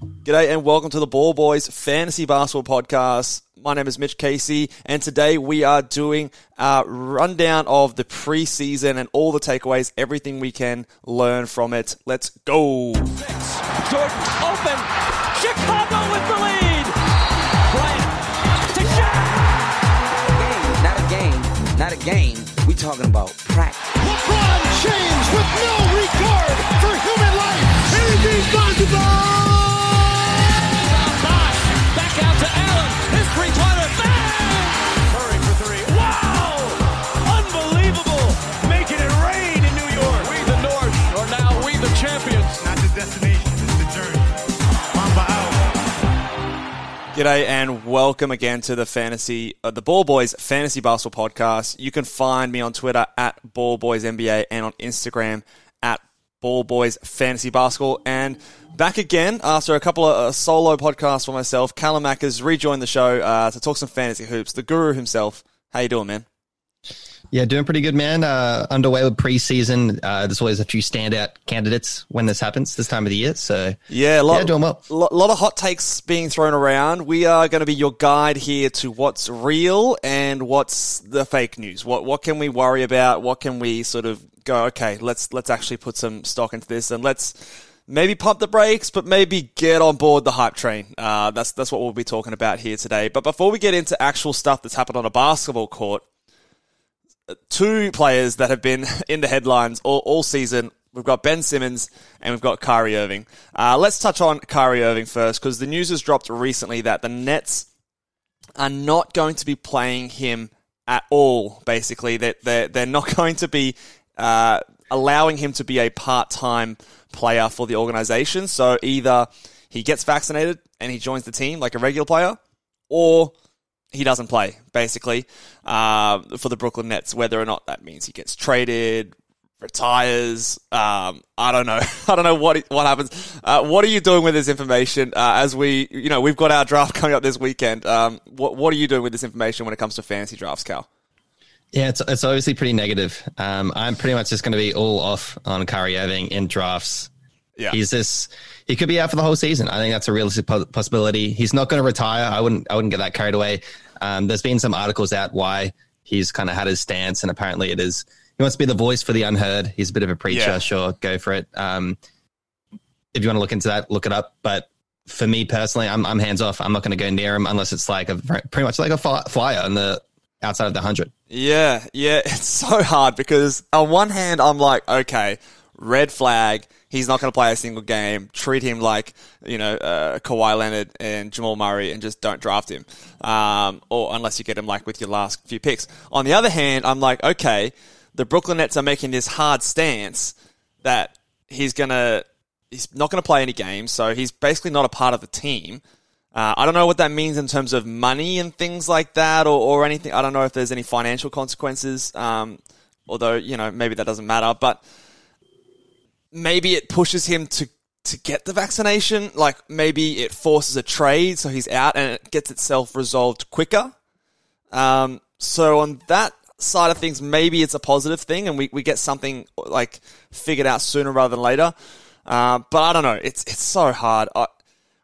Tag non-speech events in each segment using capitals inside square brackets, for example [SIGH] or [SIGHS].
G'day and welcome to the Ball Boys Fantasy Basketball Podcast. My name is Mitch Casey, and today we are doing a rundown of the preseason and all the takeaways, everything we can learn from it. Let's go. Jordan open. Chicago with the lead. Bryant to Shaq. not a game, not a game. We talking about practice. LeBron James with no regard for human life. Anything's possible. Back G'day and welcome again to the fantasy, uh, the Ball Boys Fantasy Basketball Podcast. You can find me on Twitter at Ball Boys NBA and on Instagram at Ball Boys Fantasy Basketball. And back again after a couple of uh, solo podcasts for myself. Callum Mack has rejoined the show uh, to talk some fantasy hoops. The guru himself. How you doing, man? Yeah, doing pretty good, man. Uh, underway with preseason. Uh, there's always a few standout candidates when this happens this time of the year. So Yeah, a lot, Yeah, doing well. A lot of hot takes being thrown around. We are going to be your guide here to what's real and what's the fake news. What what can we worry about? What can we sort of go? Okay, let's let's actually put some stock into this and let's maybe pump the brakes, but maybe get on board the hype train. Uh, that's that's what we'll be talking about here today. But before we get into actual stuff that's happened on a basketball court, two players that have been [LAUGHS] in the headlines all, all season. We've got Ben Simmons and we've got Kyrie Irving. Uh, let's touch on Kyrie Irving first because the news has dropped recently that the Nets are not going to be playing him at all. Basically, that they're, they're not [LAUGHS] going to be uh, allowing him to be a part-time player for the organization. So either he gets vaccinated and he joins the team like a regular player, or he doesn't play, basically, uh, for the Brooklyn Nets, whether or not that means he gets traded, retires. Um, I don't know. [LAUGHS] I don't know what what happens. Uh, what are you doing with this information uh, as we, you know, we've got our draft [LAUGHS] coming up this weekend. Um, what what are you doing with this information when it comes to fantasy drafts, Cal? yeah, it's it's obviously pretty negative. Um, I'm pretty much just going to be all off on Kyrie Irving in drafts. Yeah. He's this. He could be out for the whole season. I think that's a realistic possibility. He's not going to retire. I wouldn't. I wouldn't get that carried away. Um, there's been some articles out why he's kind of had his stance, and apparently it is he wants to be the voice for the unheard. He's a bit of a preacher. Yeah. Sure, go for it. Um, if you want to look into that, look it up. But for me personally, I'm I'm hands off. I'm not going to go near him unless it's like a pretty much like a flyer on the outside of the hundred. Yeah, yeah, [LAUGHS] it's so hard because on one hand, I'm like, okay, red flag. He's not going to play a single game. Treat him like, you know, uh, Kawhi Leonard and Jamal Murray and just don't draft him. Um, or unless you get him like with your last few picks. On the other hand, I'm like, okay, the Brooklyn Nets are making this hard stance that he's to, he's not going to play any games. So he's basically not a part of the team. Uh, I don't know what that means in terms of money and things like that, or, or anything. I don't know if there's any financial consequences. Um, although you know maybe that doesn't matter, but maybe it pushes him to to get the vaccination. Like maybe it forces a trade, so he's out, and it gets itself resolved quicker. Um, so on that side of things, maybe it's a positive thing, and we, we get something like figured out sooner rather than later. Uh, but I don't know. It's it's so hard. I,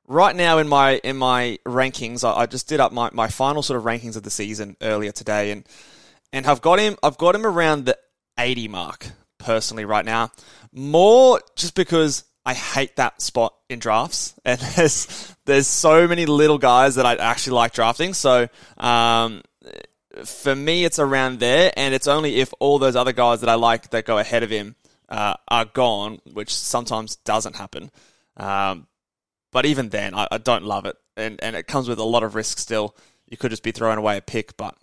right now in my in my rankings, I, I just did up my, my final sort of rankings of the season earlier today, and and I've got him I've got him around the eighty mark personally right now. More just because I hate that spot in drafts, [LAUGHS] and there's there's so many little guys that I actually like drafting. So um, for me, it's around there, and it's only if all those other guys that I like that go ahead of him uh, are gone, which sometimes doesn't happen. Um, but even then, I, I don't love it, and and it comes with a lot of risk. Still, you could just be throwing away a pick, but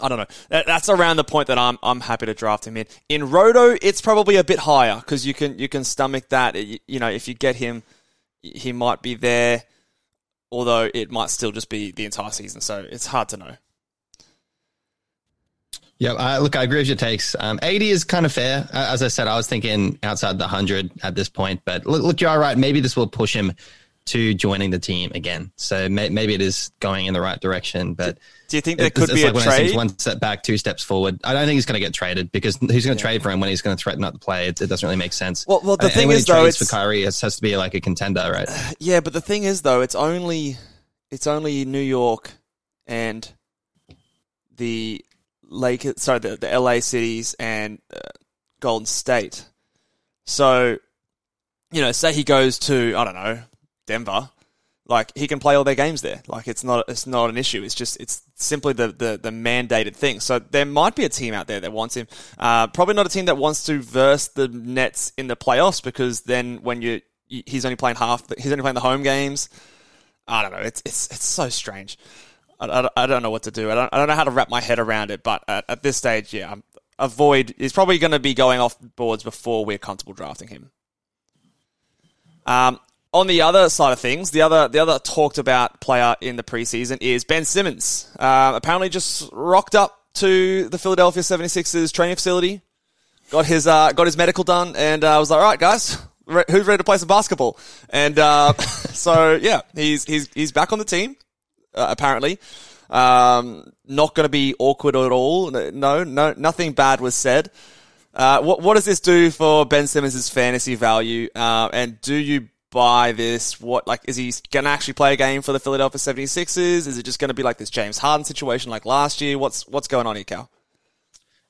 I don't know. That's around the point that I'm I'm happy to draft him in. In Roto, it's probably a bit higher because you can you can stomach that. You, you know, if you get him, he might be there, although it might still just be the entire season. So it's hard to know. Yeah, uh, look, I agree with your takes. Um, 80 is kind of fair. As I said, I was thinking outside the 100 at this point, but look, look, you're right. Maybe this will push him to joining the team again. So may, maybe it is going in the right direction. But Do you think there it's- could it's be like a one of those things, trade? one step back, two steps forward. I don't think he's going to get traded because who's going to trade for him when he's going to threaten not to play? It, it doesn't really make sense. Well- well, the And thing when is, he though, trades it's- for Kyrie, it has to be like a contender, right? [SIGHS] Yeah, but the thing is, though, it's only it's only New York and the Lake, sorry, the, the LA cities and uh, Golden State. So, you know, say he goes to I don't know Denver, like he can play all their games there. Like it's not it's not an issue. It's just it's simply the the, the mandated thing. So there might be a team out there that wants him. Uh, probably not a team that wants to verse the Nets in the playoffs because then when you he's only playing half he's only playing the home games. I don't know. It's it's it's so strange. I, I, I don't know what to do. I don't I don't know how to wrap my head around it. But at, at this stage, yeah, I'm, avoid. He's probably going to be going off boards before we're comfortable drafting him. Um, on the other side of things, the other the other talked about player in the preseason is Ben Simmons. Uh, apparently, just rocked up to the Philadelphia 76ers training facility, got his uh, got his medical done, and uh, was like, "All right, guys, re- who's ready to play some basketball?" And uh, [LAUGHS] so, yeah, he's he's he's back on the team. Uh, apparently, um, not going to be awkward at all. No, no, nothing bad was said. Uh, what what does this do for Ben Simmons' fantasy value? And do you buy this? What like is he going to actually play a game for the Philadelphia 76ers? Is it just going to be like this James Harden situation like last year? What's what's going on here, Cal?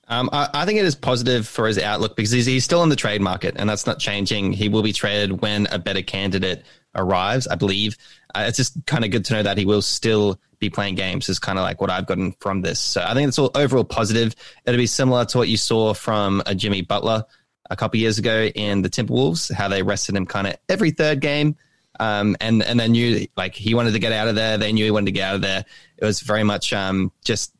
Um, I, I think it is positive for his outlook because he's, he's still in the trade market and that's not changing. He will be traded when a better candidate arrives, I believe. Uh, it's just kind of good to know that he will still be playing games, is kind of like what I've gotten from this. So I think it's all overall positive. It'll be similar to what you saw from a Jimmy Butler a couple years ago in the Timberwolves, how they rested him kind of every third game. Um, and, and they knew like he wanted to get out of there. They knew he wanted to get out of there. It was very much um, just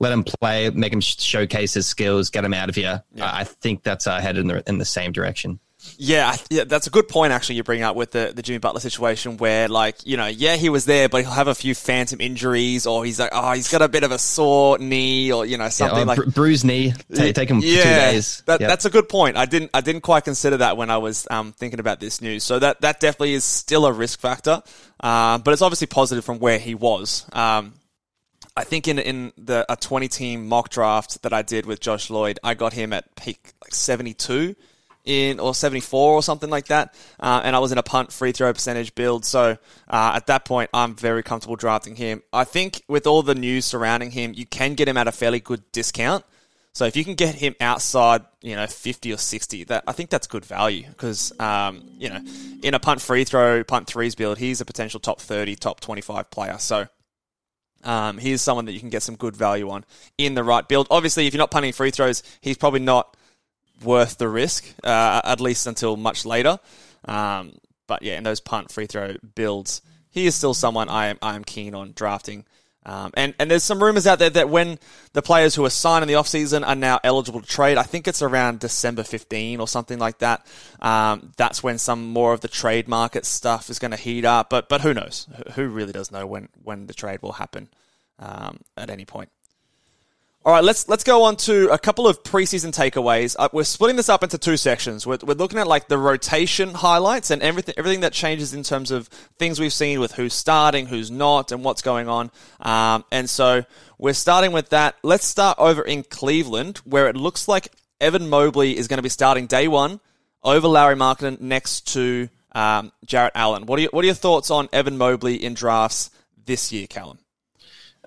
let him play, make him sh- showcase his skills, get him out of here. I I think that's uh, headed in the, in the same direction. Yeah, yeah, that's a good point. Actually, you bring up with the, the Jimmy Butler situation, where like you know, yeah, he was there, but he'll have a few phantom injuries, or he's like, oh, he's got a bit of a sore knee, or you know, something or like bru- bruised knee, take, take him for two days. That, Yep. That's a good point. I didn't I didn't quite consider that when I was um, thinking about this news. So that that definitely is still a risk factor, uh, but it's obviously positive from where he was. Um, I think in in the a twenty team mock draft that I did with Josh Lloyd, I got him at peak like seventy two. In or seventy four or something like that, uh, and I was in a punt free throw percentage build. So uh, at that point, I'm very comfortable drafting him. I think with all the news surrounding him, you can get him at a fairly good discount. So if you can get him outside, you know, 50 or 60, that I think that's good value because, um, you know, in a punt free throw, punt threes build, he's a potential top 30, top 25 player. So um, he's someone that you can get some good value on in the right build. Obviously, if you're not punting free throws, he's probably not worth the risk, uh, at least until much later. Um, but yeah, in those punt free throw builds, he is still someone I am I am keen on drafting. Um, and, and there's some rumors out there that when the players who are signed in the offseason are now eligible to trade, I think it's around December 15 or something like that. Um, that's when some more of the trade market stuff is going to heat up. But but who knows? Who really does know when, when the trade will happen um, at any point? All right, let's let's go on to a couple of preseason takeaways. Uh, we're splitting this up into two sections. We're, we're looking at like the rotation highlights and everything everything that changes in terms of things we've seen with who's starting, who's not, and what's going on. Um, and so we're starting with that. Let's start over in Cleveland, where it looks like Evan Mobley is going to be starting day one over Lauri Markkanen next to um, Jarrett Allen. What are you, what are your thoughts on Evan Mobley in drafts this year, Callum?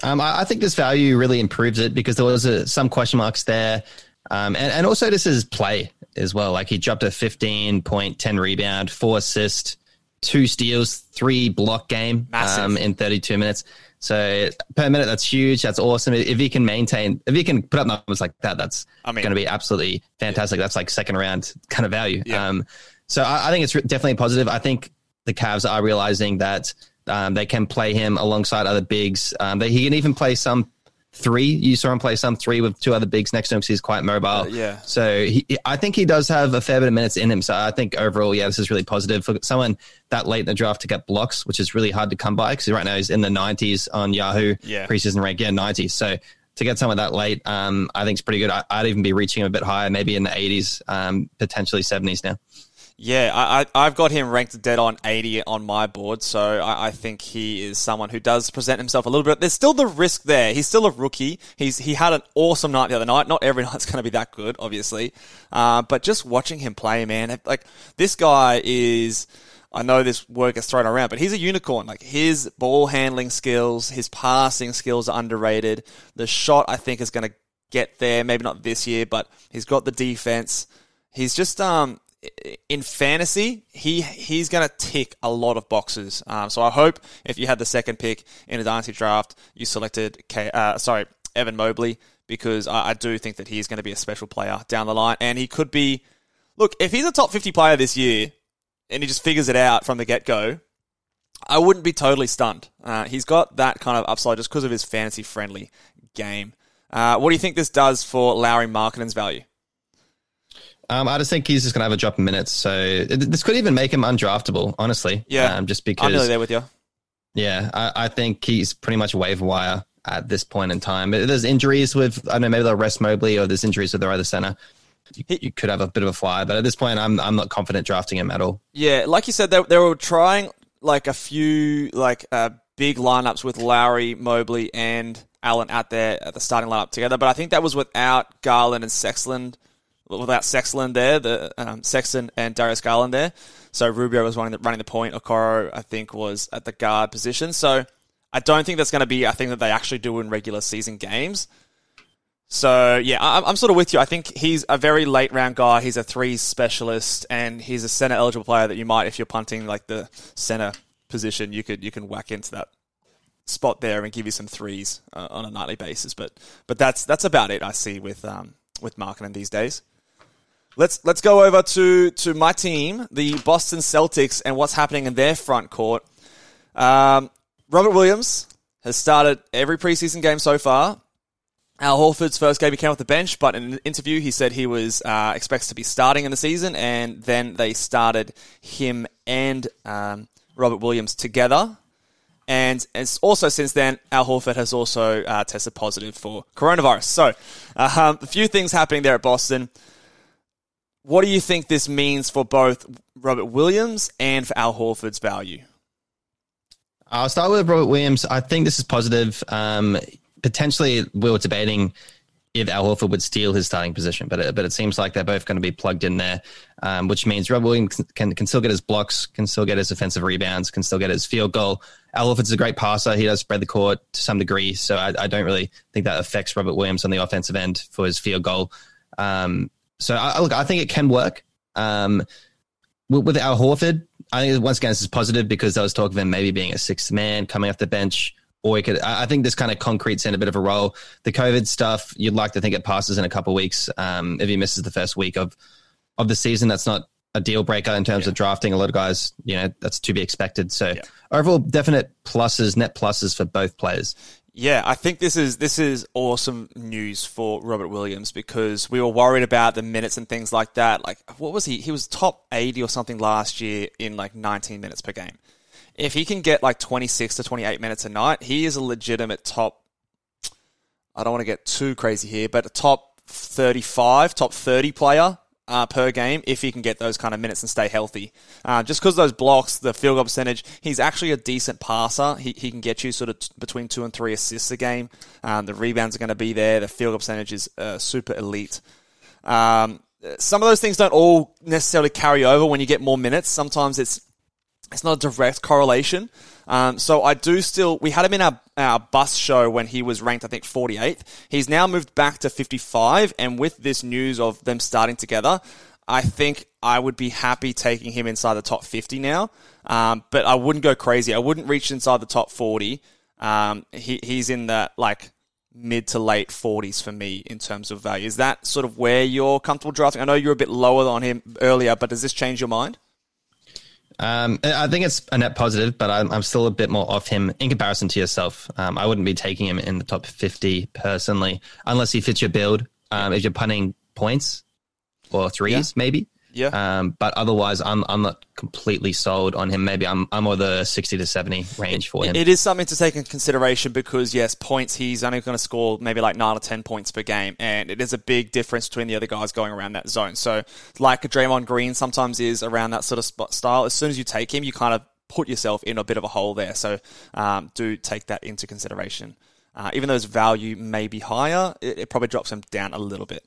Um, I, I think this value really improves it because there was uh some question marks there. Um, and, and also this is play as well. Like he dropped a 15 point, 10 rebound, four assist, two steals, three block game um, in 32 minutes. So per minute, that's huge. That's awesome. If he can maintain, if he can put up numbers like that, that's I mean- going to be absolutely fantastic. That's like second round kind of value. Yeah. Um, so I, I think it's definitely positive. I think the Cavs are realizing that um, they can play him alongside other bigs. Um, they, he can even play some three. You saw him play some three with two other bigs next to him because he's quite mobile. Uh, yeah. So he, I think he does have a fair bit of minutes in him. So I think overall, yeah, this is really positive for someone that late in the draft to get blocks, which is really hard to come by because right now he's in the 90s on Yahoo Yeah. preseason rank. Yeah, 90s. So to get someone that late, um, I think it's pretty good. I, I'd even be reaching him a bit higher, maybe in the 80s, um, potentially 70s now. Yeah, I, I, I've got him ranked dead on 80 on my board, so I, I think he is someone who does present himself a little bit. There's still the risk there. He's still a rookie. He's He had an awesome night the other night. Not every [LAUGHS] night's going to be that good, obviously. Uh, but just watching him play, man, like, this guy is... I know this word gets thrown around, but he's a unicorn. Like his ball handling skills, his passing skills are underrated. The shot, I think, is going to get there. Maybe not this year, but he's got the defense. He's just um in fantasy, he he's going to tick a lot of boxes. Um, so I hope if you had the second pick in a dynasty draft, you selected K, uh, sorry Evan Mobley because I, I do think that he's going to be a special player down the line, and he could be. Look, if he's a top fifty player this year, and he just figures it out from the get go, I wouldn't be totally stunned. Uh, he's got that kind of upside just because of his fantasy friendly game. Uh, what do you think this does for Lauri Markkanen's value? Um, I just think he's just going to have a drop in minutes. So this could even make him undraftable, honestly. Yeah. Um, just because. I'm nearly there with you. Yeah. I, I think he's pretty much waiver wire at this point in time. There's injuries with, I don't know, maybe they'll rest Mobley or there's injuries with their other center you, you, could have a bit of a flyer. But at this point, I'm I'm not confident drafting him at all. Yeah, like you said, they, they were trying like a few like uh, big lineups with Lauri, Mobley, and Allen out there at the starting lineup together. But I think that was without Garland and Sexland, without Sexland there, the um, Sexton and Darius Garland there. So Rubio was running the, running the point. Okoro, I think, was at the guard position. So I don't think that's going to be a thing that they actually do in regular season games. So yeah, I'm, I'm sort of with you. I think he's a very late round guy. He's a three specialist, and he's a center eligible player that you might, if you're punting like the center position, you could you can whack into that spot there and give you some threes uh, on a nightly basis. But but that's that's about it. I see with um with Markkanen these days. Let's let's go over to to my team, the Boston Celtics, and what's happening in their front court. Um, Robert Williams has started every preseason game so far. Al Horford's first game he came off the bench, but in an interview he said he was uh, expects to be starting in the season, and then they started him and um, Robert Williams together. And, and also since then, Al Horford has also uh, tested positive for coronavirus. So, um, a few things happening there at Boston. What do you think this means for both Robert Williams and for Al Horford's value? I'll start with Robert Williams. I think this is positive. Um, potentially we were debating if Al Horford would steal his starting position, but it, but it seems like they're both going to be plugged in there, um, which means Robert Williams can, can still get his blocks, can still get his offensive rebounds, can still get his field goal. Al Horford's a great passer. He does spread the court to some degree, so I, I don't really think that affects Robert Williams on the offensive end for his field goal. Um, so I, look, I think it can work. Um, with, with Al Horford, I think once again this is positive because there was talk of him maybe being a sixth man coming off the bench or he could. I think this kind of concretes in a bit of a role. The COVID stuff, you'd like to think it passes in a couple of weeks. Um, if he misses the first week of of the season, that's not a deal breaker in terms yeah. of drafting. A lot of guys, you know, that's to be expected. So yeah. overall, definite pluses, net pluses for both players. Yeah, I think this is this is awesome news for Robert Williams because we were worried about the minutes and things like that. Like, what was he? He was top eighty or something last year in like nineteen minutes per game if he can get like 26 to 28 minutes a night, he is a legitimate top. I don't want to get too crazy here, but a top 35, top 30 player uh, per game if he can get those kind of minutes and stay healthy. Uh, just because those blocks, the field goal percentage, he's actually a decent passer. He, he can get you sort of t- between two and three assists a game. Um, the rebounds are going to be there. The field goal percentage is uh, super elite. Um, some of those things don't all necessarily carry over when you get more minutes. Sometimes it's it's not a direct correlation. Um, so I do still, we had him in our, our bus show when he was ranked, I think, 48th. He's now moved back to 55. And with this news of them starting together, I think I would be happy taking him inside the top 50 now. Um, but I wouldn't go crazy. I wouldn't reach inside the top 40. Um, he, he's in the like mid to late 40s for me in terms of value. Is that sort of where you're comfortable drafting? I know you're a bit lower on him earlier, but does this change your mind? Um, I think it's a net positive, but I'm, I'm, still a bit more off him in comparison to yourself. Um, I wouldn't be taking him in the top 50 personally, unless he fits your build. Um, if you're punting points or threes, yeah. maybe. Yeah. Um, but otherwise, I'm I'm not completely sold on him. Maybe I'm I'm more the 60 to 70 range for him. It is something to take in consideration because yes, points he's only going to score maybe like nine or ten points per game, and it is a big difference between the other guys going around that zone. So, like Draymond Green sometimes is around that sort of spot style. As soon as you take him, you kind of put yourself in a bit of a hole there. So, um, do take that into consideration. Uh, even though his value may be higher, it, it probably drops him down a little bit.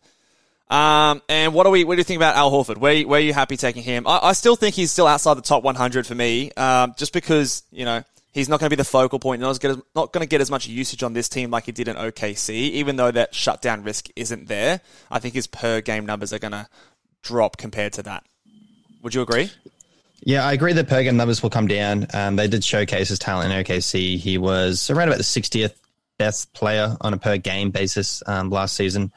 Um, and what do we? What do you think about Al Horford? Where, where are you happy taking him? I, I still think he's still outside the top 100 for me, um, just because you know he's not going to be the focal point. Not, not going to get as much usage on this team like he did in OKC, even though that shutdown risk isn't there. I think his per game numbers are going to drop compared to that. Would you agree? Yeah, I agree that per game numbers will come down. Um, they did showcase his talent in OKC. He was around about the 60th best player on a per game basis um, last season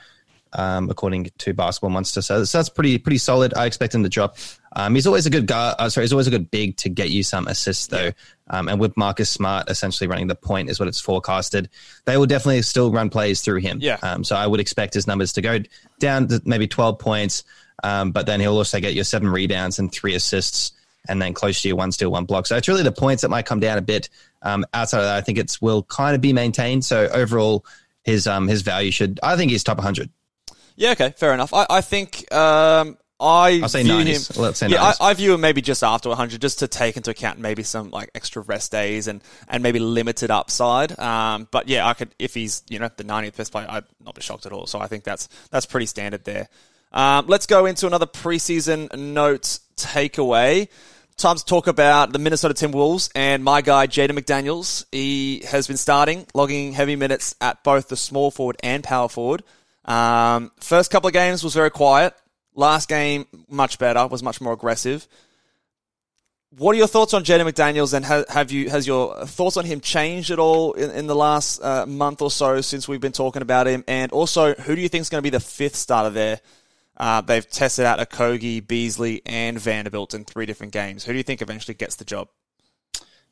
um, according to Basketball Monster. So, so, that's pretty pretty solid. I expect him to drop. Um, he's always a good guy. Uh, sorry, he's always a good big to get you some assists though. Um, and with Marcus Smart essentially running the point is what it's forecasted. They will definitely still run plays through him. Yeah. Um, so I would expect his numbers to go down to maybe 12 points. Um, but then he'll also get your seven rebounds and three assists and then close to your one steal, one block. So it's really the points that might come down a bit. Um, outside of that, I think it's will kind of be maintained. So overall, his um his value should I think he's top 100. Yeah, okay, fair enough. I, I think um, I I'll say view 90s. him. Let's say yeah, 90s. I, I view him maybe just after 100, just to take into account maybe some like extra rest days and, and maybe limited upside. Um, but yeah, I could if he's you know the 90th best player, I'd not be shocked at all. So I think that's that's pretty standard there. Um, let's go into another preseason notes takeaway. Time to talk about the Minnesota Timberwolves and my guy Jaden McDaniels. He has been starting, logging heavy minutes at both the small forward and power forward. Um, first couple of games was very quiet. Last game, much better, was much more aggressive. What are your thoughts on Jaden McDaniels, and ha- have you has your thoughts on him changed at all in, in the last uh, month or so since we've been talking about him? And also, who do you think is going to be the fifth starter there? Uh, they've tested out Okogie, Beasley, and Vanderbilt in three different games. Who do you think eventually gets the job?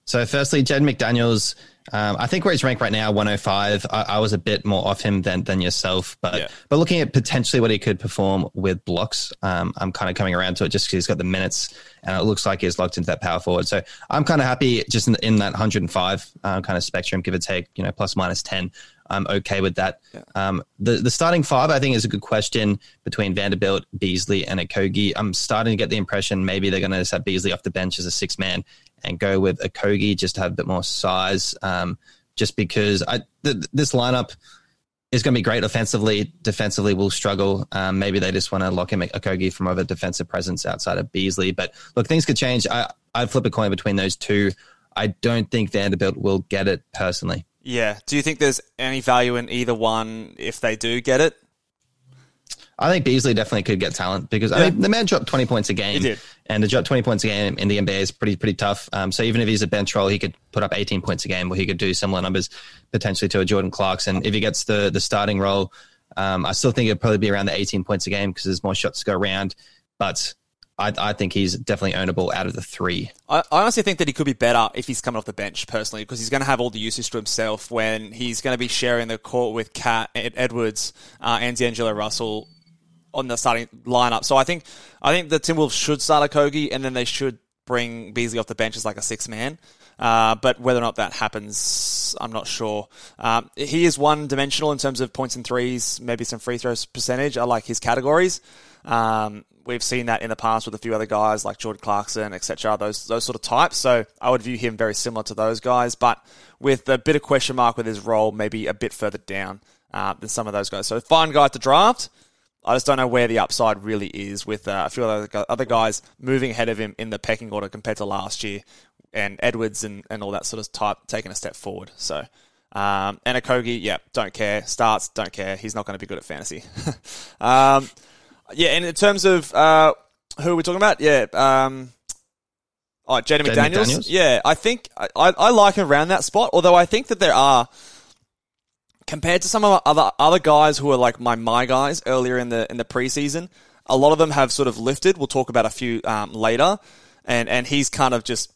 So, firstly, Jed McDaniels, um, I think where he's ranked right now, 105. I, I, was a bit more off him than than yourself, but Yeah. but looking at potentially what he could perform with blocks, um, I'm kind of coming around to it just because he's got the minutes and it looks like he's locked into that power forward. So I'm kind of happy just in, in that 105 uh, kind of spectrum, give or take, you know, plus minus 10. I'm okay with that. Um, the the starting five, I think, is a good question between Vanderbilt, Beasley, and Okogie. I'm starting to get the impression maybe they're going to set Beasley off the bench as a six man and go with Okogie just to have a bit more size. Um, just because I th- this lineup is going to be great offensively. Defensively, will struggle. Um, maybe they just want to lock in Okogie from other defensive presence outside of Beasley. But look, things could change. I I'd flip a coin between those two. I don't think Vanderbilt will get it personally. Yeah. Do you think there's any value in either one if they do get it? I think Beasley definitely could get talent because Yeah. I mean the man dropped twenty points a game. He did. and to drop twenty points a game in the NBA is pretty pretty tough. Um, so even if he's a bench role, he could put up eighteen points a game, or he could do similar numbers potentially to a Jordan Clarkson. If he gets the the starting role, um, I still think it'd probably be around the eighteen points a game because there's more shots to go around. But I, I think he's definitely ownable out of the three. I, I honestly think that he could be better if he's coming off the bench personally, because he's going to have all the usage to himself when he's going to be sharing the court with KAT Ed, Edwards uh, and D'Angelo Russell on the starting lineup. So I think I think the Timberwolves should start Okogie and then they should bring Beasley off the bench as like a six man. Uh, but whether or not that happens, I'm not sure. Um, he is one dimensional in terms of points and threes, maybe some free throws percentage. I like his categories. Um, we've seen that in the past with a few other guys like Jordan Clarkson, etc. Those those sort of types. So I would view him very similar to those guys, but with a bit of question mark with his role, maybe a bit further down uh, than some of those guys. So fine guy to draft. I just don't know where the upside really is with uh, a few other other guys moving ahead of him in the pecking order compared to last year, and Edwards and, and all that sort of type taking a step forward. So, um, and Okogie, yeah, don't care. Starts, don't care. He's not going to be good at fantasy. [LAUGHS] um, yeah, and in terms of uh, who are we talking about? Yeah, um, oh, Jaden McDaniels. McDaniels? Yeah, I think I, I, I like him around that spot. Although I think that there are compared to some of the other other guys who are like my my guys earlier in the in the preseason, a lot of them have sort of lifted. We'll talk about a few um, later, and and he's kind of just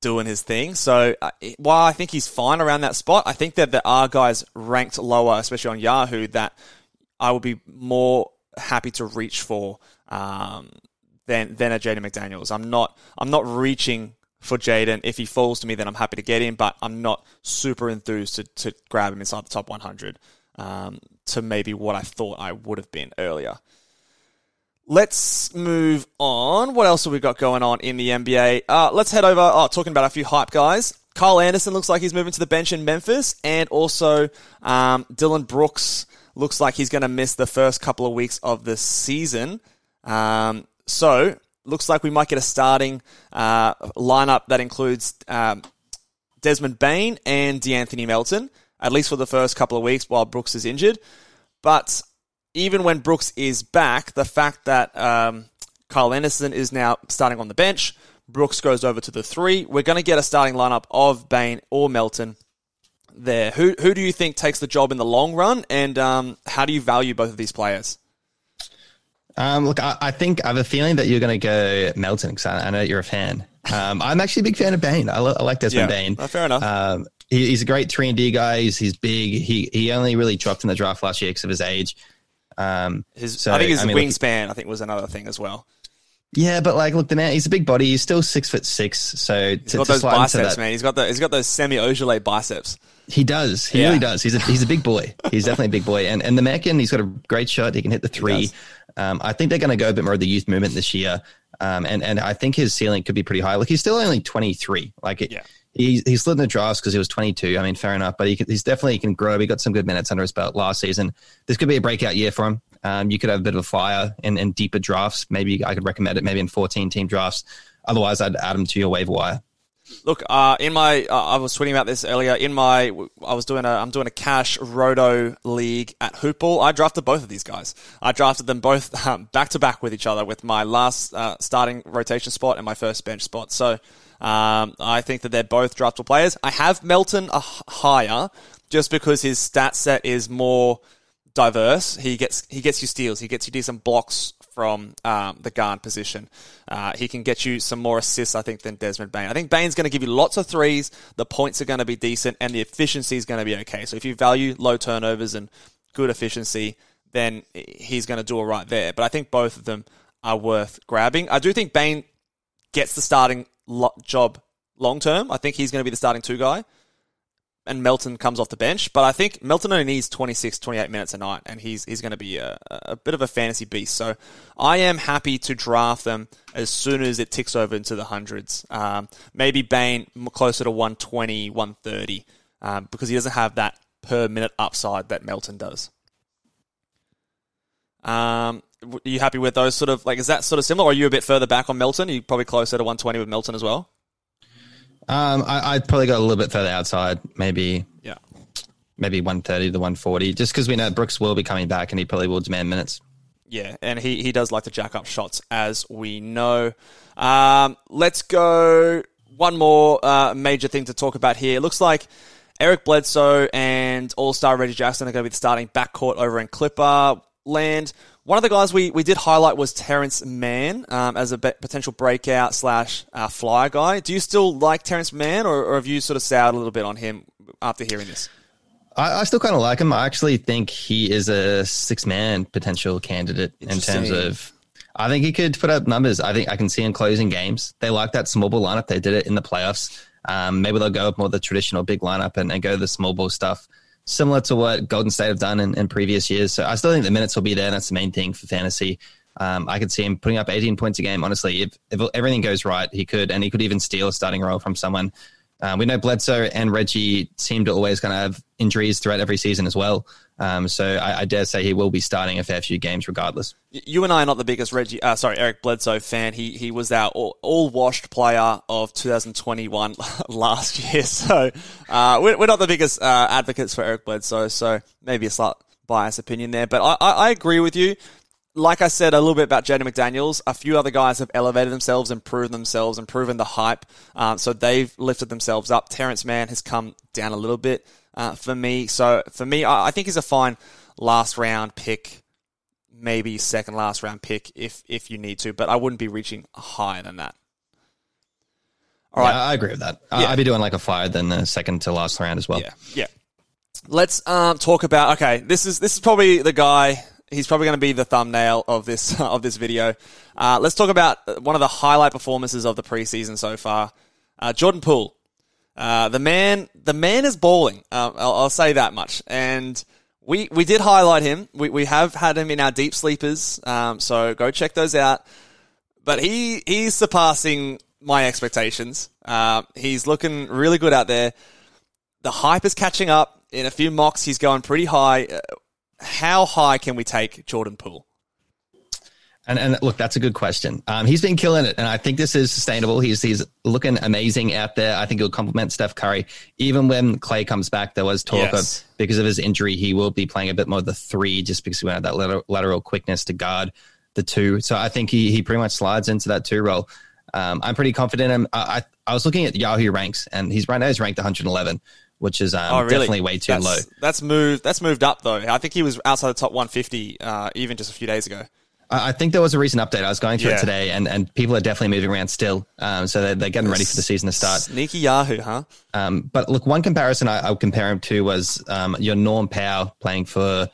doing his thing. So uh, while I think he's fine around that spot, I think that there are guys ranked lower, especially on Yahoo, that I would be more happy to reach for um, than than a Jaden McDaniels. I'm not I'm not reaching for Jaden. If he falls to me, then I'm happy to get him, but I'm not super enthused to, to grab him inside the top 100 um, to maybe what I thought I would have been earlier. Let's move on. What else have we got going on in the NBA? Uh, let's head over. Oh, talking about a few hype guys. Kyle Anderson looks like he's moving to the bench in Memphis, and also um, Dillon Brooks looks like he's going to miss the first couple of weeks of the season. Um, so looks like we might get a starting uh, lineup that includes um, Desmond Bane and De'Anthony Melton, at least for the first couple of weeks while Brooks is injured. But even when Brooks is back, the fact that um, Kyle Anderson is now starting on the bench, Brooks goes over to the three. We're going to get a starting lineup of Bane or Melton there. Who who do you think takes the job in the long run, and um, how do you value both of these players? Um, look, I, I, think I have a feeling that you're going to go Melton because I, I, know you're a fan. Um, I'm actually a big fan of Bane. I, lo- I like Desmond yeah, Bane. Uh, fair enough. Um, he, he's a great three and D guy. He's, he's, big. He he only really dropped in the draft last year because of his age. Um, his, so, I think his mean, wingspan, look, I think, was another thing as well. Yeah, but like, look, the man, he's a big body. He's still six foot six. So he's to, got to those biceps, that, man. He's got the, he's got those Semi Ojeleye biceps. He does. He yeah. really does. He's a he's a big boy. He's definitely a big boy. And and the Mackin, he's got a great shot. He can hit the three. Um, I think they're going to go a bit more of the youth movement this year. Um, and and I think his ceiling could be pretty high. Like he's still only 23. Like it, yeah. he he slid in the drafts because he was 22. I mean, fair enough. But he can, he's definitely he can grow. He got some good minutes under his belt last season. This could be a breakout year for him. Um, you could have a bit of a flyer in, in deeper drafts. Maybe I could recommend it. Maybe in 14 team drafts. Otherwise, I'd add him to your waiver wire. Look, uh, in my, uh, I was tweeting about this earlier. In my, I was doing a, I'm doing a cash roto league at Hoopball. I drafted both of these guys. I drafted them both back to back with each other with my last uh, starting rotation spot and my first bench spot. So um, I think that they're both draftable players. I have Melton a higher just because his stat set is more diverse. He gets he gets you steals. He gets you decent blocks from um, the guard position. Uh, he can get you some more assists, I think, than Desmond Bane. I think Bane's going to give you lots of threes. The points are going to be decent, and the efficiency is going to be okay. So if you value low turnovers and good efficiency, then he's going to do all right there. But I think both of them are worth grabbing. I do think Bain gets the starting job long term. I think he's going to be the starting two guy and Melton comes off the bench. But I think Melton only needs 26, 28 minutes a night, and he's he's going to be a, a bit of a fantasy beast. So I am happy to draft them as soon as it ticks over into the hundreds. Um, maybe Bane closer to 120, 130, um, because he doesn't have that per minute upside that Melton does. Um, are you happy with those sort of like? Is that sort of similar? Or are you a bit further back on Melton? Are you probably closer to 120 with Melton as well? Um, I, would probably go a little bit further outside, maybe. Yeah. Maybe 130 to 140, just because we know Brooks will be coming back and he probably will demand minutes. Yeah, and he, he does like to jack up shots, as we know. Um, let's go. One more uh, major thing to talk about here. It looks like Eric Bledsoe and All Star Reggie Jackson are going to be the starting backcourt over in Clipper land. One of the guys we, we did highlight was Terrence Mann um, as a be- potential breakout slash uh, flyer guy. Do you still like Terrence Mann, or, or, have you sort of soured a little bit on him after hearing this? I, I still kind of like him. I actually think he is a six man potential candidate in terms of. I think he could put up numbers. I think I can see him closing games. They like that small ball lineup. They did it in the playoffs. Um, maybe they'll go up more the traditional big lineup and, and go the small ball stuff similar to what Golden State have done in, in previous years. So I still think the minutes will be there. That's the main thing for fantasy. Um, I could see him putting up 18 points a game. Honestly, if, if everything goes right, he could, and he could even steal a starting role from someone. Uh, we know Bledsoe and Reggie seem to always kind of have injuries throughout every season as well. Um, so I, I, dare say he will be starting a fair few games regardless. You and I are not the biggest Reggie, uh, sorry, Eric Bledsoe fan. He he was our all, all washed player of 2021 [LAUGHS] last year. [LAUGHS] So uh, we're, we're, not the biggest uh, advocates for Eric Bledsoe. So maybe a slight biased opinion there. But I, I, I agree with you like I said a little bit about Jaden McDaniels, a few other guys have elevated themselves, improved themselves, and proven the hype. Um, so they've lifted themselves up. Terrence Mann has come down a little bit uh, for me. So for me, I, I, think he's a fine last round pick, maybe second last round pick if if you need to, but I wouldn't be reaching higher than that. All right, yeah, I agree with that. Yeah. I'd be doing like a flyer than the second to last round as well. Yeah, yeah. Let's um, talk about. Okay, this is this is probably the guy he's probably going to be the thumbnail of this [LAUGHS] of this video. Uh, let's talk about one of the highlight performances of the preseason so far. Uh, Jordan Poole, uh, the man, the man is balling. Uh, I'll, I'll, say that much. And we we did highlight him. We we have had him in our deep sleepers. Um, so go check those out. But he he's surpassing my expectations. Uh, he's looking really good out there. The hype is catching up. In a few mocks, he's going pretty high. How high can we take Jordan Poole? And, and look, that's a good question. Um, he's been killing it, and I think this is sustainable. He's he's looking amazing out there. I think he'll complement Steph Curry. Even when Clay comes back, there was talk yes. of because of his injury, he will be playing a bit more of the three, just because he won't have that lateral, lateral quickness to guard the two. So I think he he pretty much slides into that two role. Um, I'm pretty confident. In him. I, I, I was looking at Yahoo ranks, and he's right now he's ranked 111 which is um, oh, really? definitely way too that's, low. That's moved. That's moved up though. I think he was outside the top 150 uh, even just a few days ago. I think there was a recent update. I was going through yeah. it today, and, and people are definitely moving around still. Um, so they're, they're getting ready for the season to start. Sneaky Yahoo, huh? Um, but look, one comparison I, I would compare him to was um, your Norm Powell playing for.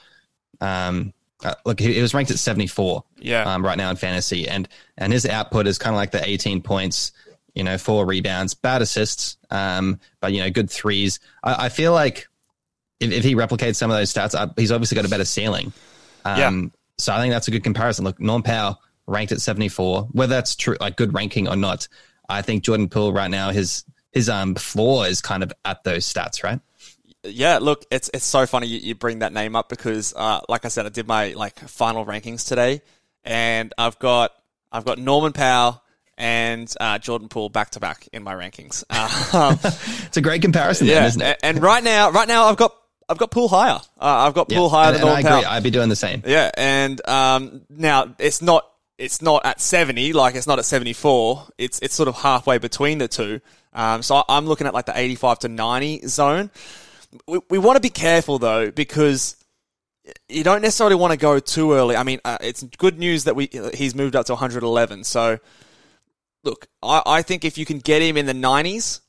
Um, uh, look, he, he, was ranked at 74. Yeah. Um, right now in fantasy, and and his output is kind of like the 18 points, you know, four rebounds, bad assists, um, but you know, good threes. I, I feel like if, if, he replicates some of those stats, uh, he's obviously got a better ceiling. Um, yeah. So I think that's a good comparison. Look, Norm Powell ranked at 74. Whether that's true, like good ranking or not, I think Jordan Poole right now his his um floor is kind of at those stats, right? Yeah, look, it's it's so funny you, you bring that name up because, uh, like I said, I did my like final rankings today, and I've got I've got Norman Powell and uh, Jordan Poole back to back in my rankings. [LAUGHS] Um, it's a great comparison, yeah. Then, isn't it? And right now, right now, I've got I've got Poole higher. Uh, I've got Poole higher and, than and I agree. I'd be doing the same. Yeah, and um, now it's not it's not at seventy, like it's not at seventy four. It's it's sort of halfway between the two. Um, so I'm looking at like the eighty five to ninety zone. We, we want to be careful though because you don't necessarily want to go too early. I mean, uh, it's good news that we he's moved up to 111. So look, I, I think if you can get him in the nineties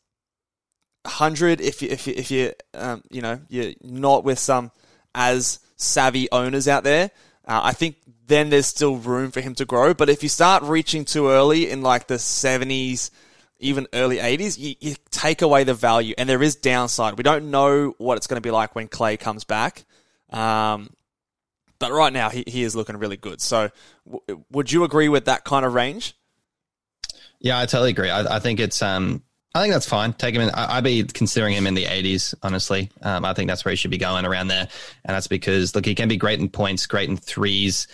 hundred if you, if you, if you um, you know you're not with some as savvy owners out there. Uh, I think then there's still room for him to grow. But if you start reaching too early in like the seventies, even early eighties, you, you, take away the value, and there is downside. We don't know what it's going to be like when Clay comes back. Um, but right now, he, he is looking really good. So, w- would you agree with that kind of range? Yeah, I totally agree. I, I think it's um, I think that's fine. Take him in. I, would be considering him in the 80s, honestly. Um, I think that's where he should be going around there. And that's because, look, he can be great in points, great in threes.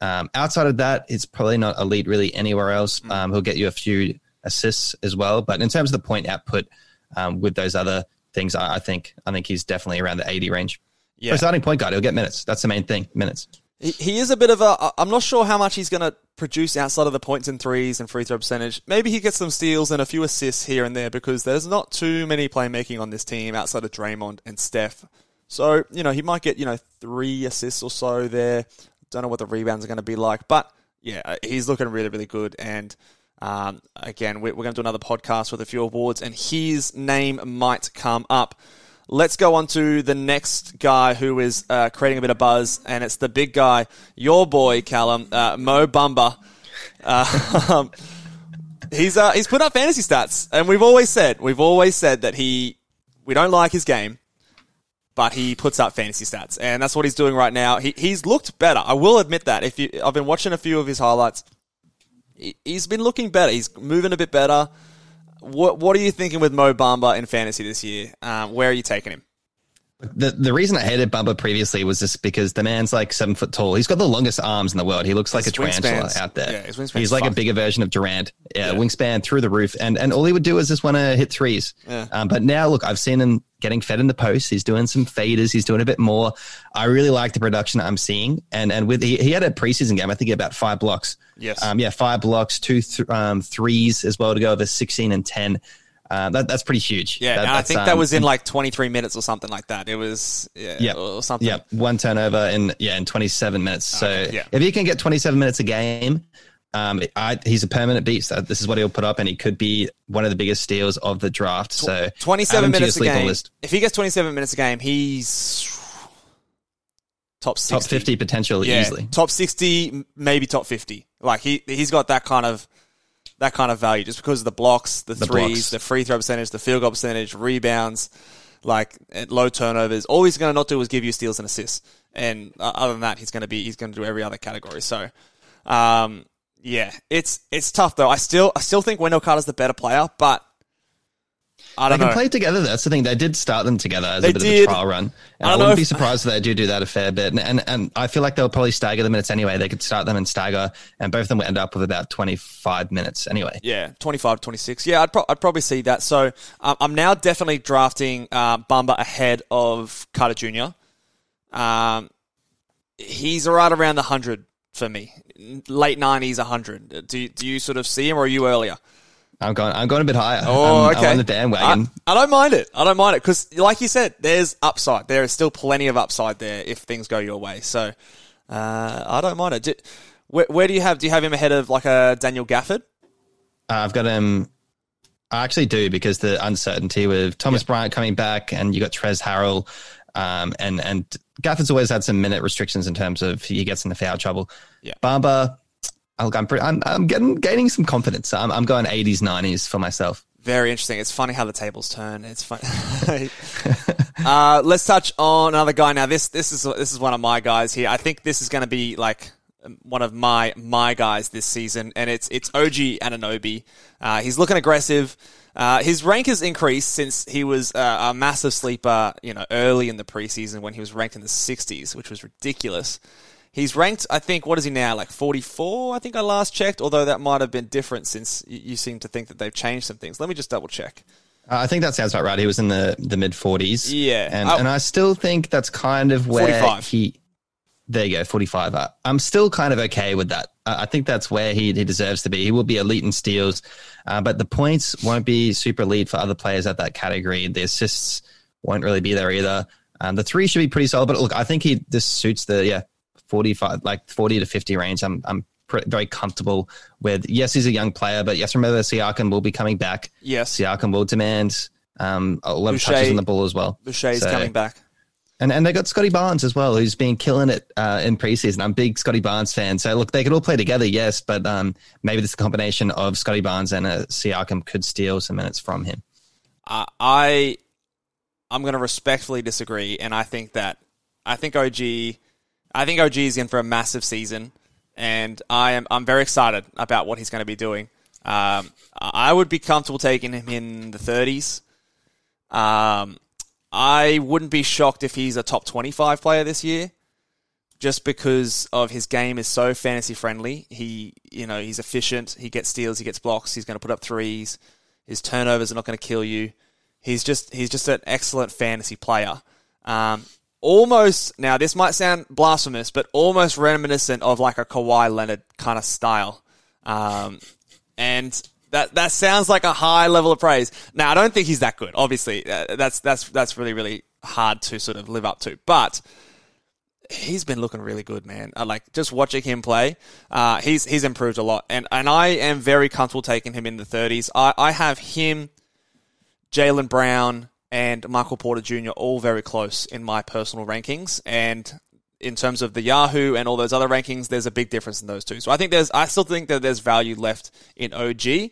Um, outside of that, it's probably not elite really anywhere else. Mm. Um, he'll get you a few assists as well. But in terms of the point output um, with those other things, I, I, think I think he's definitely around the 80 range. Yeah. For starting point guard, he'll get minutes. That's the main thing, minutes. He is a bit of a. I'm not sure how much he's going to produce outside of the points and threes and free throw percentage. Maybe he gets some steals and a few assists here and there because there's not too many playmaking on this team outside of Draymond and Steph. So, you know, he might get, you know, three assists or so there. Don't know what the rebounds are going to be like. But, yeah, uh, he's looking really, really good. And, um, again, we're going to do another podcast with a few awards, and his name might come up. Let's go on to the next guy who is uh, creating a bit of buzz, and it's the big guy, your boy Callum uh, Mo Bamba. Uh, [LAUGHS] he's uh, he's put up fantasy stats, and we've always said we've always said that he we don't like his game, but he puts up fantasy stats, and that's what he's doing right now. He, he's looked better. I will admit that. If you, I've been watching a few of his highlights, he, he's been looking better. He's moving a bit better. What What are you thinking with Mo Bamba in fantasy this year? Um, where are you taking him? The the reason I hated Bamba previously was just because the man's like seven foot tall. He's got the longest arms in the world. He looks like his a tarantula out there. Yeah, He's like fucked. a bigger version of Durant. Yeah, yeah, wingspan through the roof, and and all he would do is just want to hit threes. Yeah. Um, but now look, I've seen him getting fed in the post. He's doing some faders. He's doing a bit more. I really like the production I'm seeing, and and with he, he had a preseason game. I think about five blocks. Yes. Um, yeah, five blocks, two th- um, threes as well to go over sixteen and ten. Uh, that, that's pretty huge. Yeah, that, I think um, that was in like 23 minutes or something like that. It was yeah, yep, or something. Yeah, one turnover in yeah in 27 minutes. So okay, yeah. if he can get 27 minutes a game, um, I, he's a permanent beast. Uh, this is what he'll put up, and he could be one of the biggest steals of the draft. So 27 minutes a game. If he gets 27 minutes a game, he's top 60. Top 50 potential yeah, easily. top 60, maybe top 50. Like he he's got that kind of that kind of value just because of the blocks, the, The threes, blocks. the free throw percentage, the field goal percentage, rebounds, like low turnovers. All he's going to not do is give you steals and assists. And uh, other than that, he's going to be he's going to do every other category. So, um, yeah, it's it's tough though. I still I still think Wendell Carter's the better player, but I They don't can know. play together. That's the thing. They did start them together as They a bit did. of a trial run. And I I, wouldn't be surprised if they do do that a fair bit. And, and and I feel like they'll probably stagger the minutes anyway. They could start them and stagger, and both of them will end up with about twenty five minutes anyway. Yeah, 25 26. Yeah, I'd, pro- I'd probably see that. So um, I'm now definitely drafting uh, Bamba ahead of Carter Jr. Um, he's right around the 100 for me. Late 90s, 100. Do, do you sort of see him or are you earlier? I'm going. I'm going a bit higher. Oh, I'm, okay. I'm on the bandwagon. I, I don't mind it. I don't mind it because, like you said, there's upside. There is still plenty of upside there if things go your way. So uh, I don't mind it. Do, where, where do you have? Do you have him ahead of like a Daniel Gafford? Uh, I've got him. I actually do because the uncertainty with Thomas Bryant coming back, and you got Trez Harrell, um, and and Gafford's always had some minute restrictions in terms of he gets into foul trouble. Yeah. Bamba, I'm pretty, I'm I'm getting gaining some confidence. I'm I'm going 80s 90s for myself. Very interesting. It's funny how the tables turn. It's fun. [LAUGHS] uh, let's touch on another guy now. This this is this is one of my guys here. I think this is going to be like one of my my guys this season, and it's it's OG Anunoby. Uh, he's looking aggressive. Uh, his rank has increased since he was a massive sleeper, you know, early in the preseason when he was ranked in the 60s, which was ridiculous. He's ranked, I think, what is he now? Like 44, I think I last checked, although that might have been different since you, seem to think that they've changed some things. Let me just double check. Uh, I think that sounds about right. He was in the the mid 40s. Yeah. and Oh. and I still think that's kind of where 45. he. There you go, 45. I, I'm still kind of okay with that. I I think that's where he, he deserves to be. He will be elite in steals, uh, but the points won't be super elite for other players at that category. The assists won't really be there either. Um, the three should be pretty solid, but look, I think he this suits the yeah 45 like 40 to 50 range. I'm I'm pre- very comfortable with. Yes, he's a young player, but yes, remember Siakam will be coming back. Yes. Siakam will demand um, a lot of touches on the ball as well. Boucher's So- coming back. and and they got Scottie Barnes as well, who's been killing it uh, in preseason. I'm a big Scottie Barnes fan. So look, they could all play together, yes, but um, maybe this combination of Scottie Barnes and uh, Siakam could steal some minutes from him. Uh, I I'm going to respectfully disagree, and I think that I think OG I think OG is in for a massive season, and I am I'm very excited about what he's going to be doing. Um, I would be comfortable taking him in the 30s. Um, I wouldn't be shocked if he's a top 25 player this year, just because of his game is so fantasy friendly. He, you know, he's efficient. He gets steals. He gets blocks. He's going to put up threes. His turnovers are not going to kill you. He's just he's just an excellent fantasy player. Um, almost now this might sound blasphemous, but almost reminiscent of like a Kawhi Leonard kind of style. Um, and that that sounds like a high level of praise. Now I don't think he's that good. Obviously, uh, that's that's that's really really hard to sort of live up to. But he's been looking really good, man. I like just watching him play. Uh, he's he's improved a lot, and and I am very comfortable taking him in the 30s. I I have him, Jaylen Brown, and Michael Porter Jr. all very close in my personal rankings, and. In terms of the Yahoo and all those other rankings, there's a big difference in those two. So I think there's, I still think that there's value left in OG,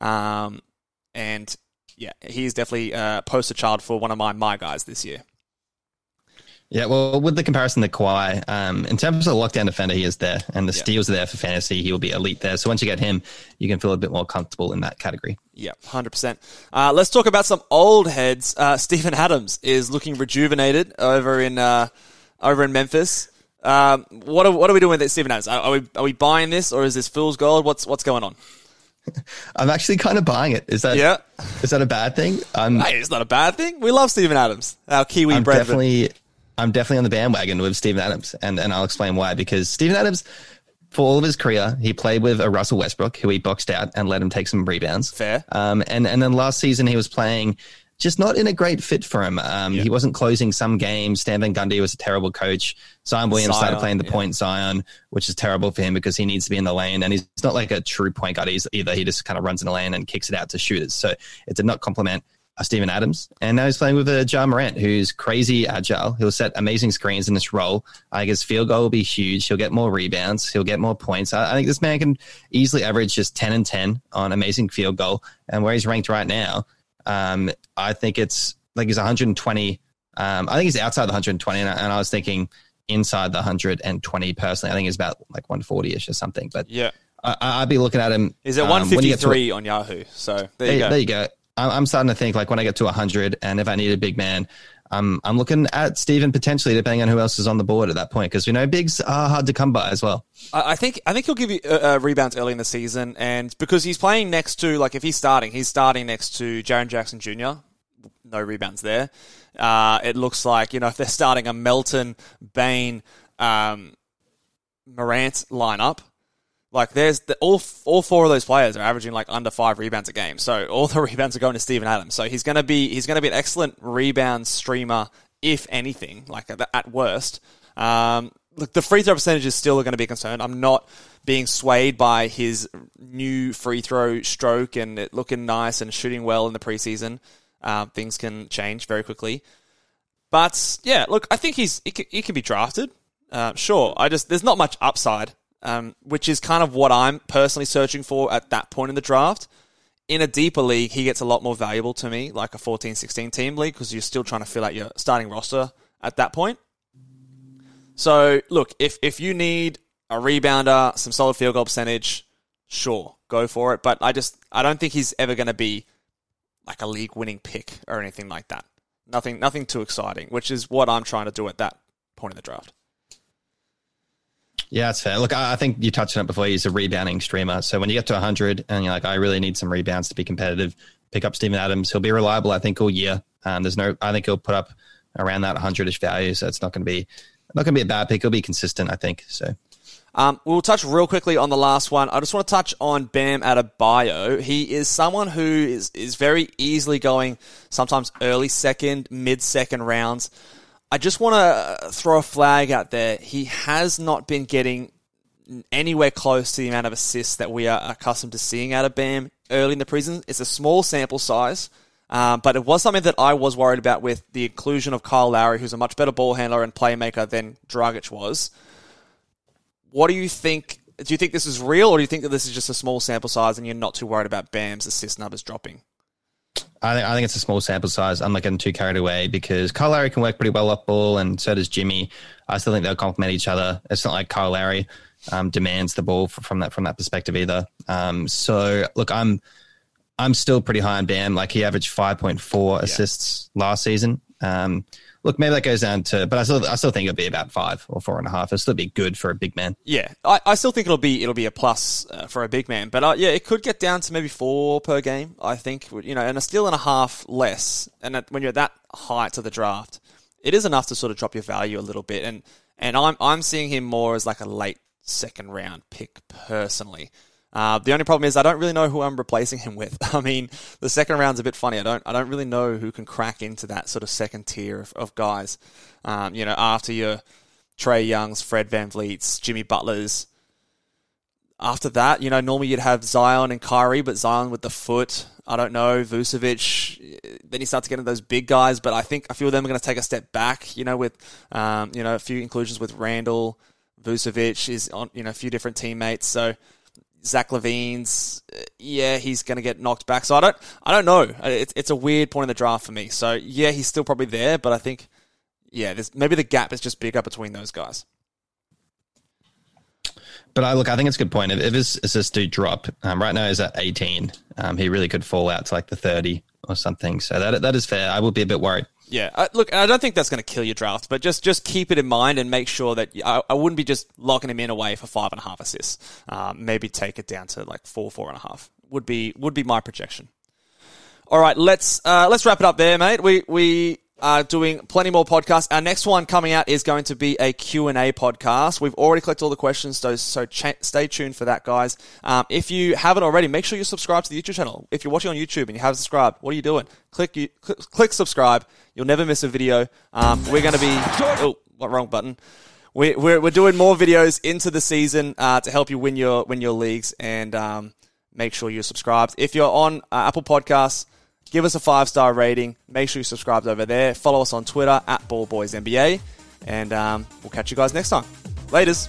um, and yeah, he's definitely a poster child for one of my my guys this year. Yeah, well, with the comparison to Kawhi, um, in terms of lockdown defender, he is there, and the Yeah. steals are there for fantasy. He will be elite there. So once you get him, you can feel a bit more comfortable in that category. Yeah, hundred percent. Uh, let's talk about some old heads. Uh, Steven Adams is looking rejuvenated over in uh, over in Memphis. Um, what are what are we doing with Steven Adams? Are, are we are we buying this or is this fool's gold? What's what's going on? [LAUGHS] I'm actually kind of buying it. Is that Yeah. is that a bad thing? I'm Hey, it's not a bad thing. We love Steven Adams, our Kiwi I'm brethren. definitely I'm definitely on the bandwagon with Steven Adams, and and I'll explain why. Because Steven Adams, for all of his career, he played with a Russell Westbrook who he boxed out and let him take some rebounds. Fair. Um, and and then last season he was playing. Just not in a great fit for him. Um, He wasn't closing some games. Stan Van Gundy was a terrible coach. Zion Williams started playing the yeah. point Zion, which is terrible for him because he needs to be in the lane. And he's not like a true point guard he's either. He just kind of runs in the lane and kicks it out to shooters. So it did not complement uh, Steven Adams, and now he's playing with a Ja Morant, who's crazy agile. He'll set amazing screens in this role. I think his field goal will be huge. He'll get more rebounds. He'll get more points. I, I think this man can easily average just 10 and 10 on amazing field goal. And where he's ranked right now, um, I think it's like he's 120. Um, I think he's outside the 120, and, and I was thinking inside the 120 personally. I think he's about like 140 ish or something. But Yeah. I, I'd be looking at him. He's at um, when you get to- 153 on Yahoo. So there there, you go. there you go. I'm, starting to think like when I get to 100, and if I need a big man, I'm I'm looking at Steven potentially, depending on who else is on the board at that point, because we know bigs are hard to come by as well. I I think I think he'll give you uh, uh, rebounds early in the season, and because he's playing next to like if he's starting, he's starting next to Jaren Jackson Jr. No rebounds there. Uh, it looks like you know if they're starting a Melton, Bane, um, Morant lineup, like there's the, all all four of those players are averaging like under five rebounds a game. So all the [LAUGHS] rebounds are going to Steven Adams. So he's going to be he's going to be an excellent rebound streamer if anything, like at, at worst. Um, look, the free throw percentage is still going to be a concern. I'm not being swayed by his new free throw stroke and it looking nice and shooting well in the preseason. Um, things can change very quickly. But yeah, look, I think he's he can, he can be drafted. Uh, sure, I just there's not much upside, um, which is kind of what I'm personally searching for at that point in the draft. In a deeper league, he gets a lot more valuable to me, like a 14-16 team league, because you're still trying to fill out your starting roster at that point. So look, if if you need a rebounder, some solid field goal percentage, sure, go for it. But I just I don't think he's ever going to be like a league winning pick or anything like that. Nothing nothing too exciting, which is what I'm trying to do at that point in the draft. Yeah, that's fair. Look, I think you touched on it before. He's a rebounding streamer. So when you get to 100 and you're like, I really need some rebounds to be competitive, pick up Steven Adams. He'll be reliable, I think, all year. Um, there's no, I think he'll put up around that 100 ish value. So it's not going to be, not going to be a bad pick. He'll be consistent, I think. So Um, we'll touch real quickly on the last one. I just want to touch on Bam Adebayo. He is someone who is, is very easily going sometimes early second, mid second rounds. I just want to throw a flag out there. He has not been getting anywhere close to the amount of assists that we are accustomed to seeing out of Bam early in the preseason. It's a small sample size, um, but it was something that I was worried about with the inclusion of Kyle Lowry, who's a much better ball handler and playmaker than Dragic was. What do you think? Do you think this is real, or do you think that this is just a small sample size and you're not too worried about Bam's assist numbers dropping? I think, I think it's a small sample size. I'm not getting too carried away because Kyle Lowry can work pretty well off ball, and so does Jimmy. I still think they'll complement each other. It's not like Kyle Lowry um, demands the ball from that from that perspective either. Um, so look, I'm I'm still pretty high on Bam. Like he averaged 5.4 assists last season. Um, look, maybe that goes down to, but I still I still think it'll be about five or four and a half. It'll still be good for a big man. Yeah, I, I still think it'll be it'll be a plus uh, for a big man, but uh, yeah, it could get down to maybe four per game. I think you know, and a steal and a half less. And when you're at that height of the draft, it is enough to sort of drop your value a little bit. And and I'm I'm seeing him more as like a late second round pick personally. Uh, the only problem is I don't really know who I'm replacing him with. [LAUGHS] I mean, the second round's a bit funny. I don't I don't really know who can crack into that sort of second tier of, of guys. Um, you know, after your Trey Youngs, Fred VanVleet's, Jimmy Butler's. After that, you know, normally you'd have Zion and Kyrie, but Zion with the foot. I don't know, Vucevic. Then you start to get into those big guys, but I think a few of them are going to take a step back. You know, with um, you know a few inclusions with Randle, Vucevic is on you know a few different teammates. So Zach LaVine's, uh, yeah, he's going to get knocked back. So I don't, I don't know. It's it's a weird point in the draft for me. So yeah, he's still probably there, but I think, yeah, there's maybe the gap is just bigger between those guys. But I look, I think it's a good point. If, if his assists do drop, um, right now he's at 18. Um, he really could fall out to like the 30 or something. So that that is fair. I would be a bit worried. Yeah, uh, look, I don't think that's going to kill your draft, but just just keep it in mind and make sure that I, I wouldn't be just locking him in away for five and a half assists. Um, maybe take it down to like four, four and a half would be would be my projection. All right, let's uh, let's wrap it up there, mate. We we are doing plenty more podcasts. Our next one coming out is going to be a Q&A podcast. We've already collected all the questions, so, so ch- stay tuned for that, guys. Um, if you haven't already, make sure you subscribe to the YouTube channel. If you're watching on YouTube and you haven't subscribed, what are you doing? Click you, click, click subscribe. You'll never miss a video. Um, we're going to be... Oh, what wrong button? We, we're, we're doing more videos into the season uh, to help you win your win your leagues and um, make sure you're subscribed. If you're on uh, Apple Podcasts, Give us a five star rating. Make sure you subscribe over there. Follow us on Twitter at BallBoysNBA. And um, we'll catch you guys next time. Laters.